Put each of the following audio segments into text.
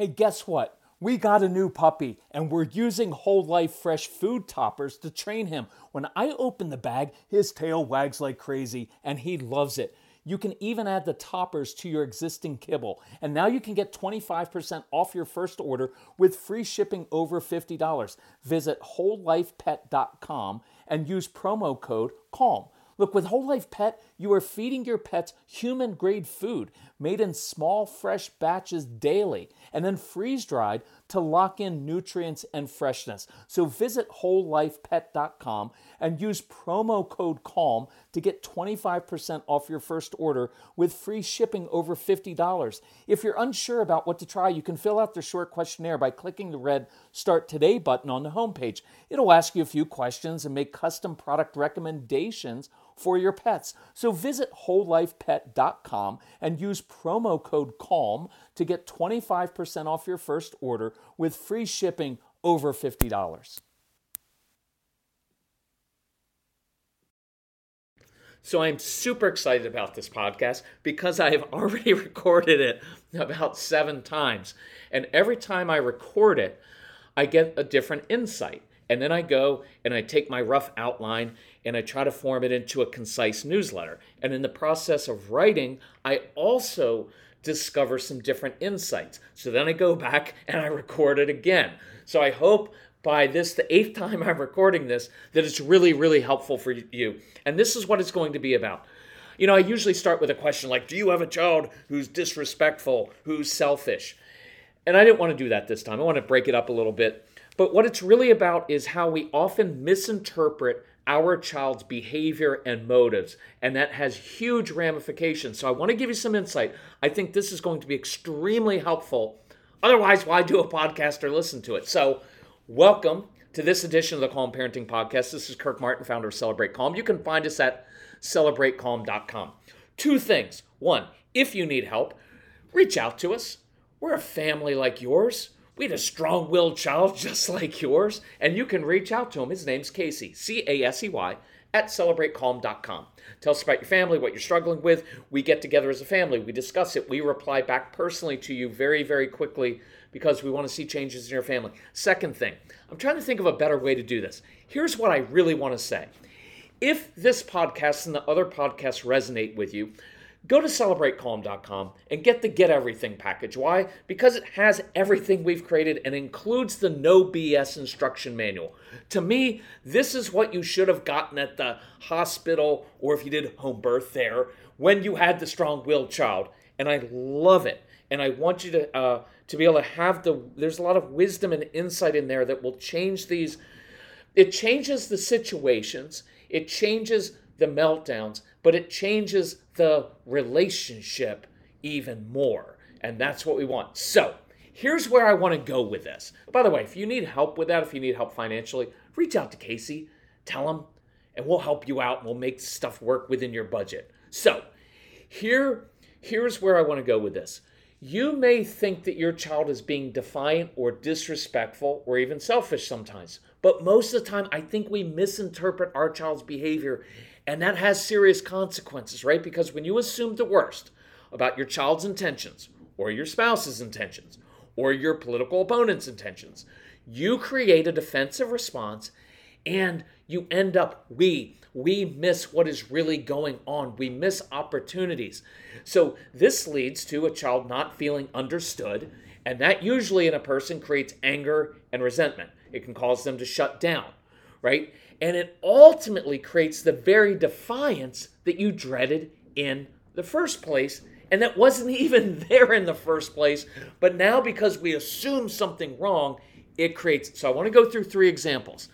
Hey, guess what? We got a new puppy and we're using whole life fresh food toppers to train him. When I open the bag, his tail wags like crazy and he loves it. You can even add the toppers to your existing kibble. And now you can get 25% off your first order with free shipping over $50. Visit wholelifepet.com and use promo code CALM. Look, with Whole Life Pet, you are feeding your pets human grade food made in small, fresh batches daily and then freeze dried to lock in nutrients and freshness. So visit wholelifepet.com and use promo code CALM to get 25% off your first order with free shipping over $50. If you're unsure about what to try, you can fill out the short questionnaire by clicking the red Start Today button on the homepage. It'll ask you a few questions and make custom product recommendations for your pets. So visit wholelifepet.com and use promo code CALM to get 25% off your first order with free shipping over $50. So I'm super excited about this podcast because I have already recorded it about seven times. And every time I record it, I get a different insight. And then I go and I take my rough outline and I try to form it into a concise newsletter. And in the process of writing, I also discover some different insights. So then I go back and I record it again. So I hope by this, the eighth time I'm recording this, that it's really, really helpful for you. And this is what it's going to be about. You know, I usually start with a question like, Do you have a child who's disrespectful, who's selfish? And I didn't want to do that this time. I want to break it up a little bit but what it's really about is how we often misinterpret our child's behavior and motives, and that has huge ramifications. So I want to give you some insight. I think this is going to be extremely helpful. Otherwise, why do a podcast or listen to it? So, welcome to this edition of the Calm Parenting Podcast. This is Kirk Martin, founder of Celebrate Calm. You can find us at celebratecalm.com. Two things. One, if you need help, reach out to us. We're a family like yours. We had a strong willed child just like yours, and you can reach out to him. His name's Casey, C A S E Y, at celebratecalm.com. Tell us about your family, what you're struggling with. We get together as a family, we discuss it, we reply back personally to you very, very quickly because we want to see changes in your family. Second thing, I'm trying to think of a better way to do this. Here's what I really want to say. If this podcast and the other podcasts resonate with you, go to celebratecalm.com and get the Get Everything package. Why? Because it has everything we've created and includes the no BS instruction manual. To me, this is what you should have gotten at the hospital or if you did home birth there when you had the strong willed child. And I love it. And I want you to uh, to be able to have the there's a lot of wisdom and insight in there that will change these it changes the situations, it changes the meltdowns, but it changes the relationship even more. And that's what we want. So, here's where I want to go with this. By the way, if you need help with that, if you need help financially, reach out to Casey, tell him, and we'll help you out and we'll make stuff work within your budget. So, here here's where I want to go with this. You may think that your child is being defiant or disrespectful or even selfish sometimes, but most of the time, I think we misinterpret our child's behavior and that has serious consequences, right? Because when you assume the worst about your child's intentions or your spouse's intentions or your political opponent's intentions, you create a defensive response and you end up, we, we miss what is really going on. We miss opportunities. So this leads to a child not feeling understood. And that usually in a person creates anger and resentment. It can cause them to shut down, right? And it ultimately creates the very defiance that you dreaded in the first place. And that wasn't even there in the first place. But now, because we assume something wrong, it creates. So I want to go through three examples.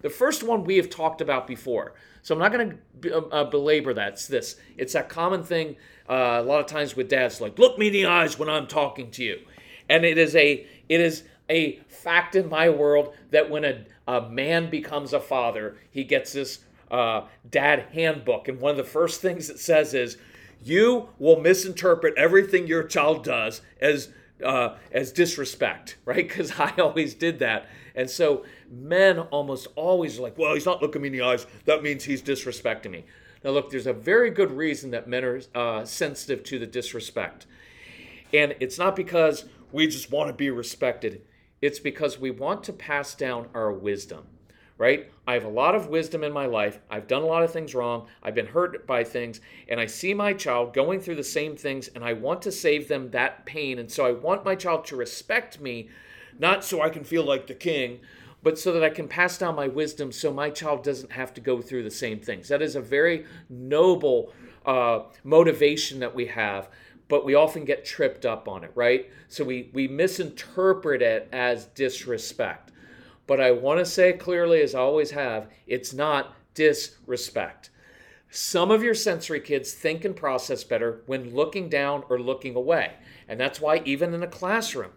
The first one we have talked about before. So I'm not going to uh, uh, belabor that. It's this. It's that common thing uh, a lot of times with dads, like, look me in the eyes when I'm talking to you. And it is a it is a fact in my world that when a, a man becomes a father, he gets this uh, dad handbook. And one of the first things it says is, you will misinterpret everything your child does as uh, as disrespect, right? Because I always did that. And so men almost always like, well, he's not looking me in the eyes. That means he's disrespecting me. Now, look, there's a very good reason that men are uh, sensitive to the disrespect. And it's not because we just want to be respected. It's because we want to pass down our wisdom, right? I have a lot of wisdom in my life. I've done a lot of things wrong. I've been hurt by things. And I see my child going through the same things and I want to save them that pain. And so I want my child to respect me, not so I can feel like the king, but so that I can pass down my wisdom so my child doesn't have to go through the same things. That is a very noble uh, motivation that we have, but we often get tripped up on it, right? So we, we misinterpret it as disrespect. But I want to say clearly, as I always have, it's not disrespect. Some of your sensory kids think and process better when looking down or looking away. And that's why, even in a classroom,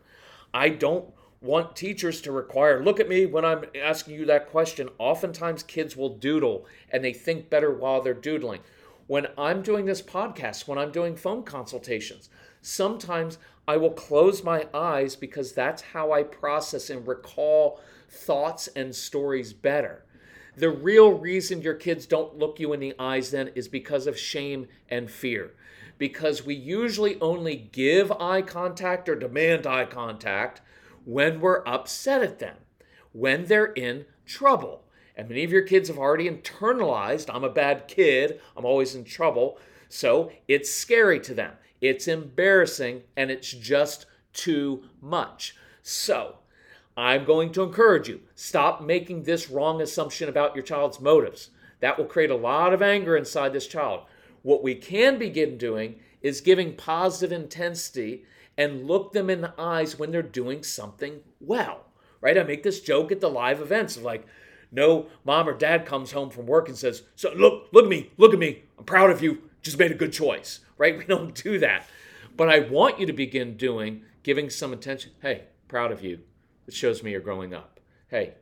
I don't want teachers to require look at me when I'm asking you that question. Oftentimes, kids will doodle and they think better while they're doodling. When I'm doing this podcast, when I'm doing phone consultations, sometimes I will close my eyes because that's how I process and recall thoughts and stories better. The real reason your kids don't look you in the eyes then is because of shame and fear. Because we usually only give eye contact or demand eye contact when we're upset at them, when they're in trouble. And many of your kids have already internalized I'm a bad kid, I'm always in trouble. So it's scary to them, it's embarrassing, and it's just too much. So I'm going to encourage you stop making this wrong assumption about your child's motives. That will create a lot of anger inside this child. What we can begin doing is giving positive intensity and look them in the eyes when they're doing something well, right? I make this joke at the live events of like, no mom or dad comes home from work and says, "So look, look at me, look at me. I'm proud of you. Just made a good choice." Right? We don't do that. But I want you to begin doing giving some attention. Hey, proud of you. It shows me you're growing up. Hey,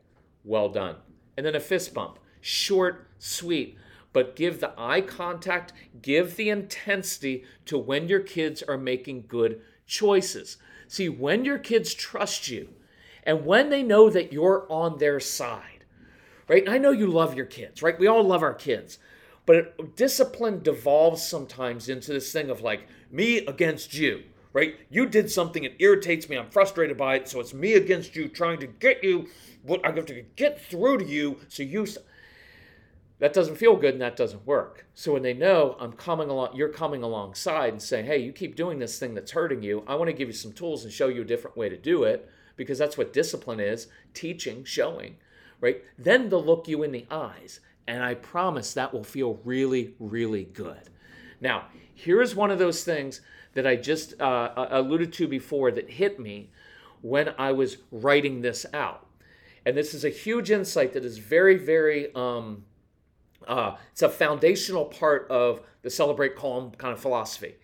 well done. And then a fist bump. Short, sweet, but give the eye contact, give the intensity to when your kids are making good choices. See, when your kids trust you and when they know that you're on their side, right? And I know you love your kids, right? We all love our kids. But discipline devolves sometimes into this thing of like me against you, right? You did something, it irritates me, I'm frustrated by it, so it's me against you trying to get you, what I have to get through to you so you. That doesn't feel good and that doesn't work. So when they know I'm coming along, you're coming alongside and saying, hey, you keep doing this thing that's hurting you. I want to give you some tools and show you a different way to do it because that's what discipline is teaching, showing, right? Then they'll look you in the eyes. And I promise that will feel really, really good. Now, here's one of those things that I just uh, alluded to before that hit me when I was writing this out. And this is a huge insight that is very, very um, uh, it's a foundational part of the celebrate calm kind of philosophy.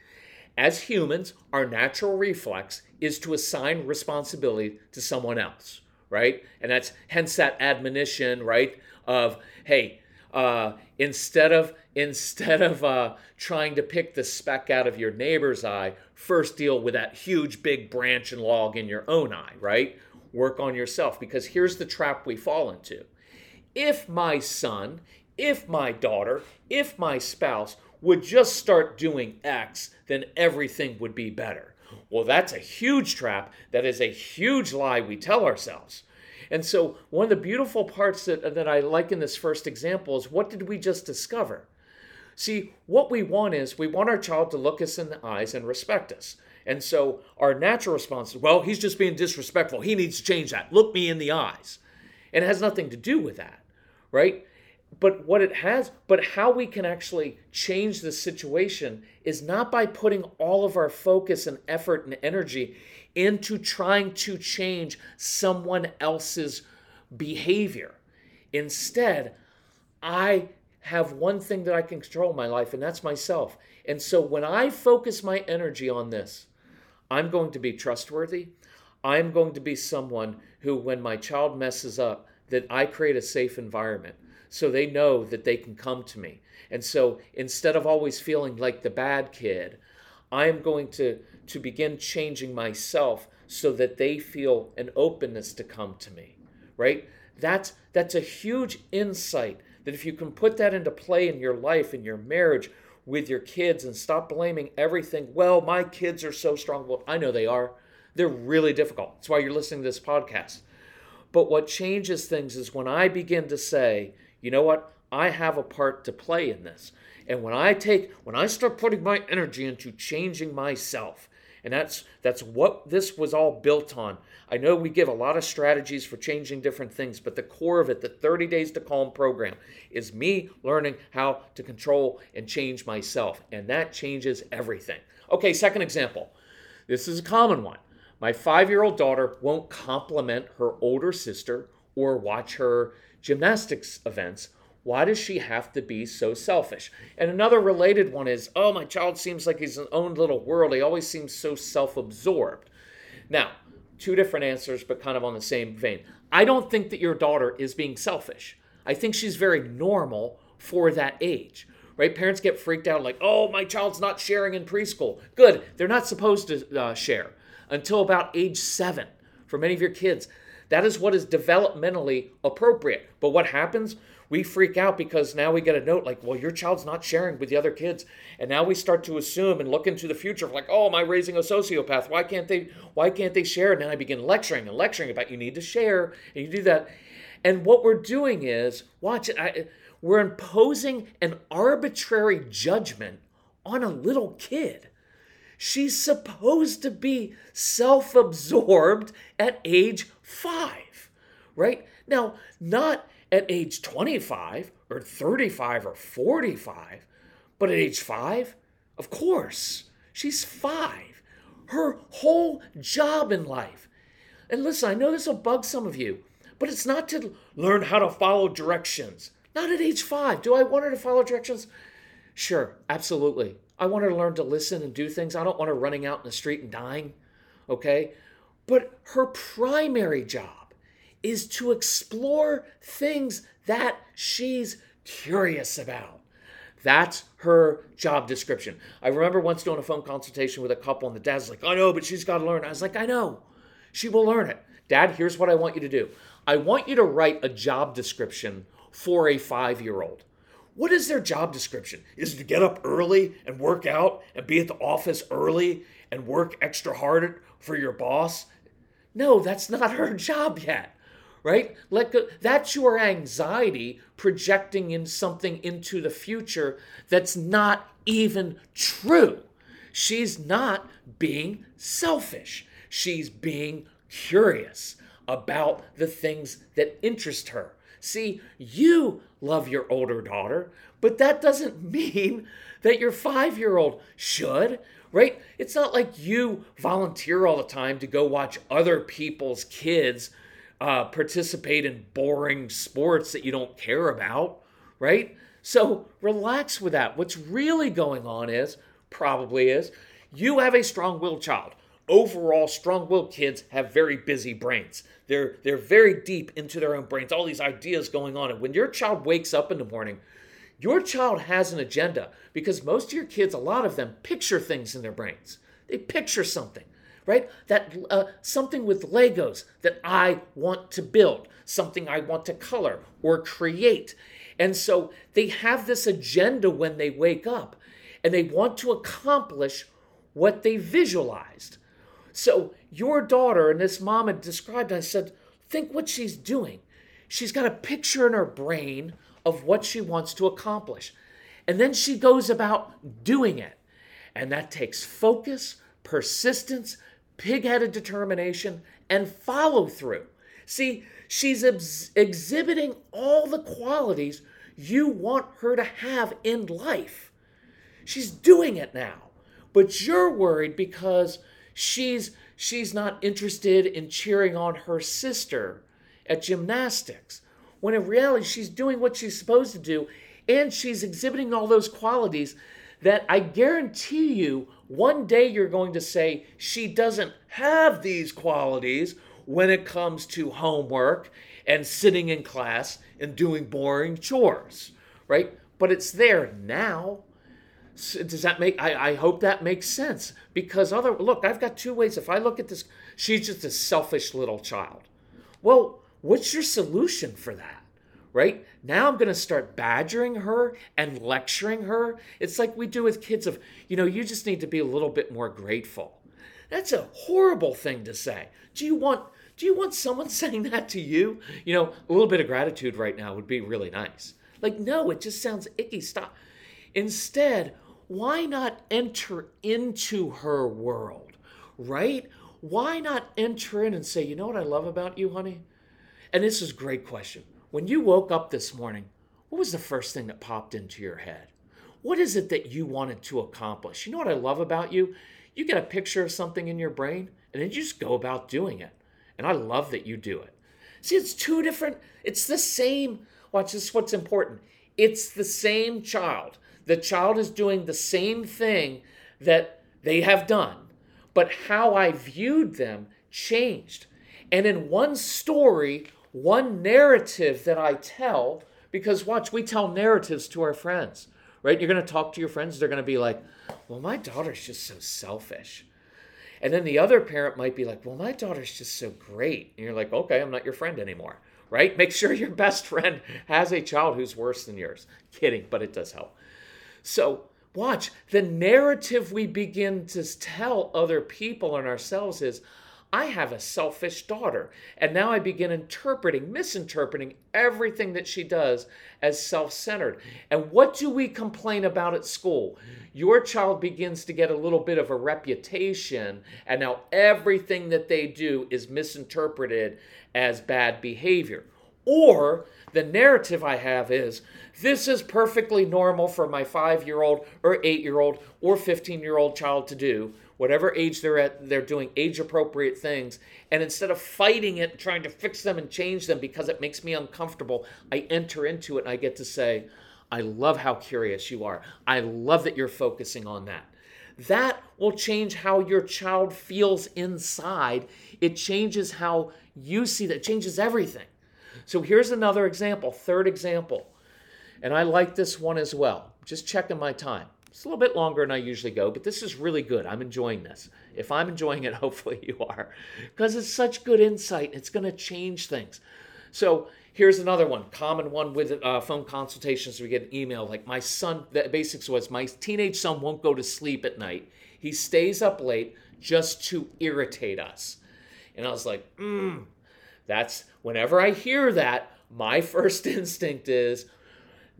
As humans, our natural reflex is to assign responsibility to someone else, right? And that's hence that admonition, right? Of hey, uh, instead of instead of uh, trying to pick the speck out of your neighbor's eye, first deal with that huge big branch and log in your own eye, right? Work on yourself because here's the trap we fall into. If my son if my daughter, if my spouse would just start doing X, then everything would be better. Well, that's a huge trap. That is a huge lie we tell ourselves. And so, one of the beautiful parts that, that I like in this first example is what did we just discover? See, what we want is we want our child to look us in the eyes and respect us. And so, our natural response is, well, he's just being disrespectful. He needs to change that. Look me in the eyes. And it has nothing to do with that, right? But what it has but how we can actually change the situation is not by putting all of our focus and effort and energy into trying to change someone else's behavior. Instead i have one thing that i can control in my life and that's myself. And so when i focus my energy on this i'm going to be trustworthy. I'm going to be someone who when my child messes up that i create a safe environment so they know that they can come to me. And so instead of always feeling like the bad kid, I am going to, to begin changing myself so that they feel an openness to come to me, right? That's, that's a huge insight that if you can put that into play in your life, in your marriage, with your kids, and stop blaming everything, well, my kids are so strong. Well, I know they are. They're really difficult. That's why you're listening to this podcast. But what changes things is when I begin to say, you know what? I have a part to play in this. And when I take when I start putting my energy into changing myself, and that's that's what this was all built on. I know we give a lot of strategies for changing different things, but the core of it, the 30 days to calm program is me learning how to control and change myself, and that changes everything. Okay, second example. This is a common one. My 5-year-old daughter won't compliment her older sister or watch her gymnastics events why does she have to be so selfish? And another related one is, oh, my child seems like he's his own little world. He always seems so self absorbed. Now, two different answers, but kind of on the same vein. I don't think that your daughter is being selfish. I think she's very normal for that age, right? Parents get freaked out like, oh, my child's not sharing in preschool. Good. They're not supposed to uh, share until about age seven for many of your kids. That is what is developmentally appropriate. But what happens? we freak out because now we get a note like, well, your child's not sharing with the other kids. And now we start to assume and look into the future like, oh, am I raising a sociopath? Why can't they why can't they share? And then I begin lecturing and lecturing about you need to share and you do that. And what we're doing is, watch, I, we're imposing an arbitrary judgment on a little kid. She's supposed to be self absorbed at age five, right? Now, not at age 25 or 35 or 45. But at age five, of course, she's five. Her whole job in life. And listen, I know this will bug some of you, but it's not to learn how to follow directions. Not at age five. Do I want her to follow directions? Sure, absolutely. I want her to learn to listen and do things. I don't want her running out in the street and dying, okay? But her primary job is to explore things that she's curious about. That's her job description. I remember once doing a phone consultation with a couple, and the dad's like, I know, but she's got to learn. I was like, I know. She will learn it. Dad, here's what I want you to do I want you to write a job description for a five year old. What is their job description? Is it to get up early and work out and be at the office early and work extra hard for your boss? No, that's not her job yet right? Let go. That's your anxiety projecting in something into the future that's not even true. She's not being selfish. She's being curious about the things that interest her. See, you love your older daughter, but that doesn't mean that your five year old should, right? It's not like you volunteer all the time to go watch other people's kids uh, participate in boring sports that you don't care about, right? So relax with that. What's really going on is, probably is, you have a strong willed child. Overall, strong willed kids have very busy brains. They're, they're very deep into their own brains, all these ideas going on. And when your child wakes up in the morning, your child has an agenda because most of your kids, a lot of them, picture things in their brains. They picture something right? That uh, something with Legos that I want to build, something I want to color or create. And so they have this agenda when they wake up and they want to accomplish what they visualized. So your daughter and this mom had described, I said, think what she's doing. She's got a picture in her brain of what she wants to accomplish. And then she goes about doing it. And that takes focus, persistence, pig-headed determination, and follow through. See, she's ex- exhibiting all the qualities you want her to have in life. She's doing it now. But you're worried because she's she's not interested in cheering on her sister at gymnastics. When in reality she's doing what she's supposed to do and she's exhibiting all those qualities that I guarantee you one day you're going to say she doesn't have these qualities when it comes to homework and sitting in class and doing boring chores, right? But it's there now. does that make I, I hope that makes sense because other look i've got two ways if i look at this she's just a selfish little child well what's your solution for that right? Now I'm going to start badgering her and lecturing her. It's like we do with kids of, you know, you just need to be a little bit more grateful. That's a horrible thing to say. Do you want do you want someone saying that to you? You know, a little bit of gratitude right now would be really nice. Like, no, it just sounds icky. Stop. Instead, why not enter into her world, right? Why not enter in and say, you know what I love about you, honey? And this is a great question. When you woke up this morning, what was the first thing that popped into your head? What is it that you wanted to accomplish? You know what I love about you? You get a picture of something in your brain and then you just go about doing it. And I love that you do it. See, it's two different, it's the same. Watch this, what's important. It's the same child. The child is doing the same thing that they have done, but how I viewed them changed. And in one story, one narrative that I tell, because watch, we tell narratives to our friends, right? You're going to talk to your friends, they're going to be like, well, my daughter's just so selfish. And then the other parent might be like, well, my daughter's just so great. And you're like, okay, I'm not your friend anymore, right? Make sure your best friend has a child who's worse than yours. Kidding, but it does help. So, watch the narrative we begin to tell other people and ourselves is, I have a selfish daughter. And now I begin interpreting, misinterpreting everything that she does as self centered. And what do we complain about at school? Your child begins to get a little bit of a reputation, and now everything that they do is misinterpreted as bad behavior. Or the narrative I have is this is perfectly normal for my five year old or eight year old or 15 year old child to do whatever age they're at, they're doing age appropriate things. And instead of fighting it, trying to fix them and change them because it makes me uncomfortable, I enter into it and I get to say, I love how curious you are. I love that you're focusing on that. That will change how your child feels inside. It changes how you see that, it changes everything. So here's another example, third example. And I like this one as well. Just checking my time. It's a little bit longer than I usually go, but this is really good. I'm enjoying this. If I'm enjoying it, hopefully you are, because it's such good insight. It's going to change things. So here's another one, common one with uh, phone consultations. We get an email like my son. The basics was my teenage son won't go to sleep at night. He stays up late just to irritate us. And I was like, hmm, that's whenever I hear that, my first instinct is,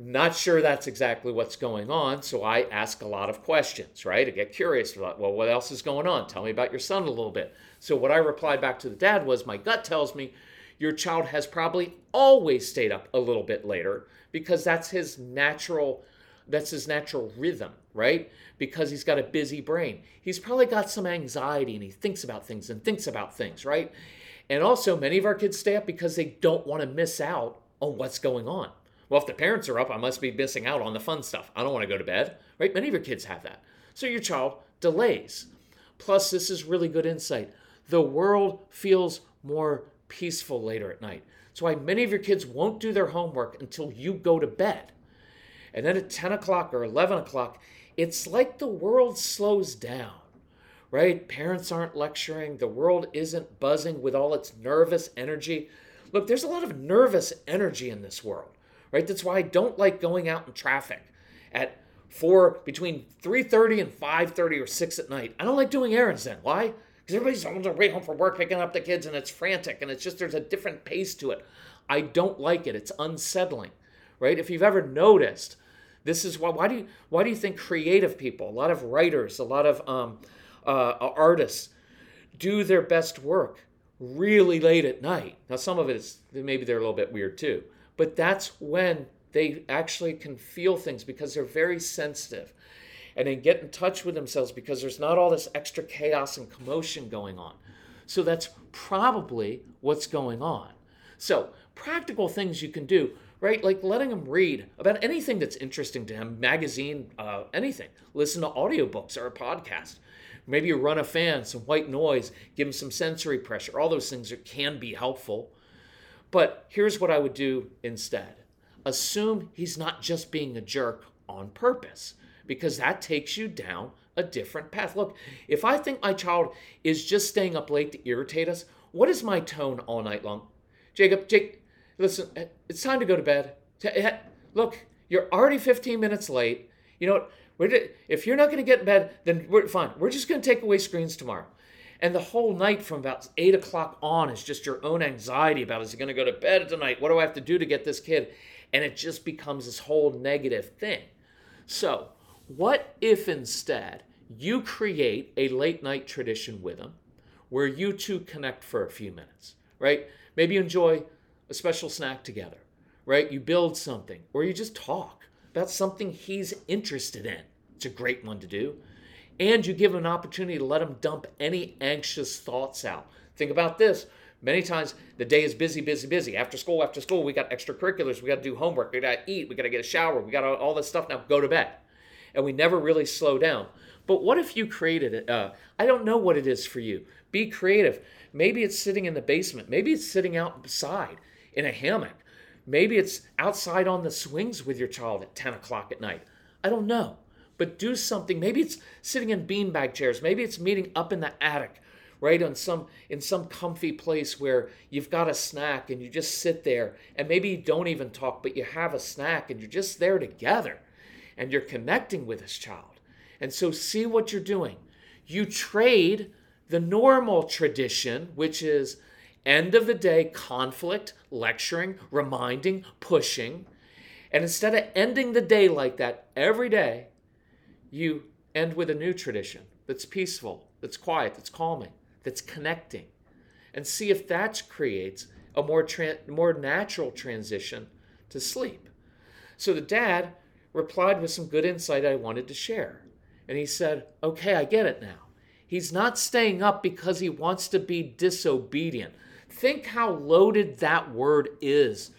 not sure that's exactly what's going on, so I ask a lot of questions, right? I get curious about, well, what else is going on? Tell me about your son a little bit. So what I replied back to the dad was, my gut tells me your child has probably always stayed up a little bit later because that's his natural that's his natural rhythm, right? Because he's got a busy brain. He's probably got some anxiety and he thinks about things and thinks about things, right? And also many of our kids stay up because they don't want to miss out on what's going on. Well, if the parents are up, I must be missing out on the fun stuff. I don't want to go to bed, right? Many of your kids have that. So your child delays. Plus, this is really good insight. The world feels more peaceful later at night. That's why many of your kids won't do their homework until you go to bed. And then at 10 o'clock or 11 o'clock, it's like the world slows down, right? Parents aren't lecturing. The world isn't buzzing with all its nervous energy. Look, there's a lot of nervous energy in this world right? That's why I don't like going out in traffic at four between 3:30 and 5:30 or 6 at night. I don't like doing errands then. Why? Because everybody's on their way home from work picking up the kids and it's frantic and it's just there's a different pace to it. I don't like it. It's unsettling, right? If you've ever noticed, this is why. Why do you why do you think creative people, a lot of writers, a lot of um, uh, artists, do their best work really late at night? Now, some of it is maybe they're a little bit weird too, but that's when they actually can feel things because they're very sensitive and they get in touch with themselves because there's not all this extra chaos and commotion going on. So that's probably what's going on. So, practical things you can do, right? Like letting them read about anything that's interesting to him, magazine, uh, anything. Listen to audiobooks or a podcast. Maybe you run a fan, some white noise, give him some sensory pressure. All those things can be helpful. But here's what I would do instead assume he's not just being a jerk on purpose, because that takes you down a different path. Look, if I think my child is just staying up late to irritate us, what is my tone all night long? Jacob, Jake, listen, eh, it's time to go to bed. Eh, look, you're already 15 minutes late. You know what? If you're not going to get in bed, then we're fine. We're just going to take away screens tomorrow. And the whole night from about eight o'clock on is just your own anxiety about is he going to go to bed tonight? What do I have to do to get this kid? And it just becomes this whole negative thing. So, what if instead you create a late night tradition with them where you two connect for a few minutes, right? Maybe you enjoy a special snack together, right? You build something or you just talk about something he's interested in. It's a great one to do. And you give them an opportunity to let them dump any anxious thoughts out. Think about this. Many times the day is busy, busy, busy. After school, after school, we got extracurriculars. We got to do homework. We got to eat. We got to get a shower. We got all this stuff. Now go to bed. And we never really slow down. But what if you created it? Uh, I don't know what it is for you. Be creative. Maybe it's sitting in the basement. Maybe it's sitting outside in a hammock. Maybe it's outside on the swings with your child at 10 o'clock at night. I don't know. But do something. Maybe it's sitting in beanbag chairs. Maybe it's meeting up in the attic, right? On some in some comfy place where you've got a snack and you just sit there and maybe you don't even talk, but you have a snack and you're just there together and you're connecting with this child. And so see what you're doing. You trade the normal tradition, which is end of the day conflict, lecturing, reminding, pushing. And instead of ending the day like that every day, you end with a new tradition that's peaceful, that's quiet, that's calming, that's connecting. And see if that creates a more, tra- more natural transition to sleep. So the dad replied with some good insight I wanted to share. And he said, Okay, I get it now. He's not staying up because he wants to be disobedient. Think how loaded that word is.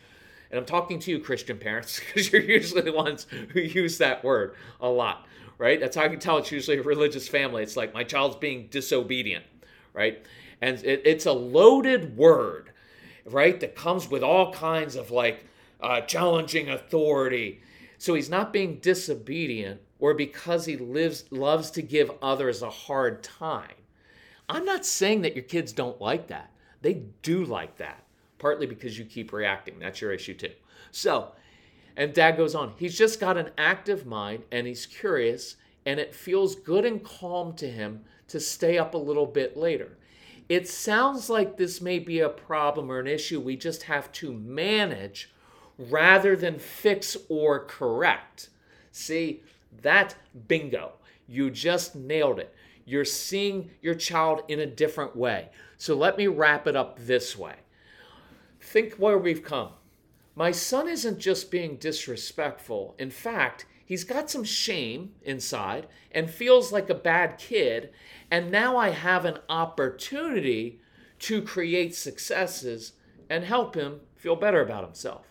And I'm talking to you, Christian parents, because you're usually the ones who use that word a lot, right? That's how I can tell it's usually a religious family. It's like my child's being disobedient, right? And it, it's a loaded word, right? That comes with all kinds of like uh, challenging authority. So he's not being disobedient or because he lives loves to give others a hard time. I'm not saying that your kids don't like that. They do like that, partly because you keep reacting. That's your issue too. So, and dad goes on, he's just got an active mind and he's curious, and it feels good and calm to him to stay up a little bit later. It sounds like this may be a problem or an issue we just have to manage rather than fix or correct. See, that bingo. You just nailed it. You're seeing your child in a different way. So let me wrap it up this way. Think where we've come. My son isn't just being disrespectful. In fact, he's got some shame inside and feels like a bad kid. And now I have an opportunity to create successes and help him feel better about himself.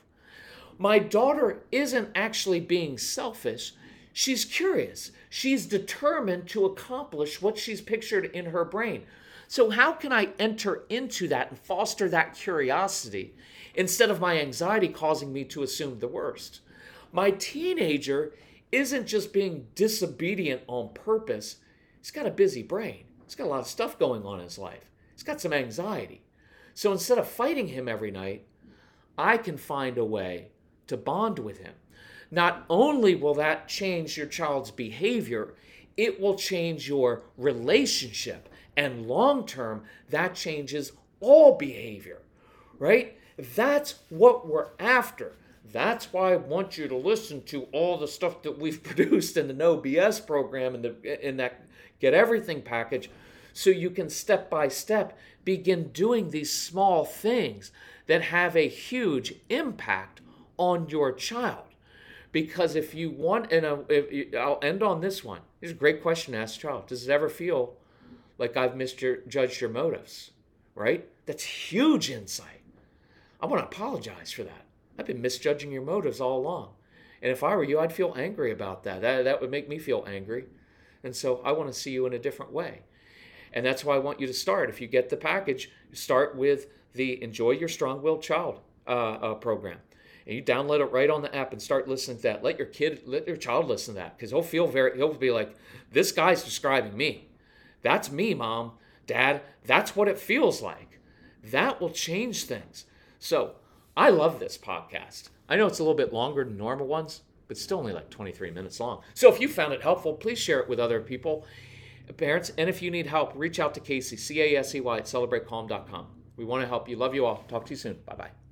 My daughter isn't actually being selfish. She's curious. She's determined to accomplish what she's pictured in her brain. So, how can I enter into that and foster that curiosity instead of my anxiety causing me to assume the worst? My teenager isn't just being disobedient on purpose, he's got a busy brain. He's got a lot of stuff going on in his life. He's got some anxiety. So, instead of fighting him every night, I can find a way to bond with him. Not only will that change your child's behavior, it will change your relationship and long term, that changes all behavior, right? That's what we're after. That's why I want you to listen to all the stuff that we've produced in the No BS program and the in that Get Everything package, so you can step by step begin doing these small things that have a huge impact on your child. Because if you want, and I'll end on this one. This is a great question to ask child. Does it ever feel like I've misjudged your motives, right? That's huge insight. I want to apologize for that. I've been misjudging your motives all along. And if I were you, I'd feel angry about that. That, that would make me feel angry. And so I want to see you in a different way. And that's why I want you to start. If you get the package, start with the Enjoy Your Strong Willed Child uh, uh, program. And you download it right on the app and start listening to that. Let your kid, let your child listen to that because he'll feel very, he'll be like, this guy's describing me. That's me, mom, dad. That's what it feels like. That will change things. So I love this podcast. I know it's a little bit longer than normal ones, but still only like 23 minutes long. So if you found it helpful, please share it with other people. Parents, and if you need help, reach out to Casey, C A S E Y, at celebratecalm.com. We want to help you. Love you all. Talk to you soon. Bye bye.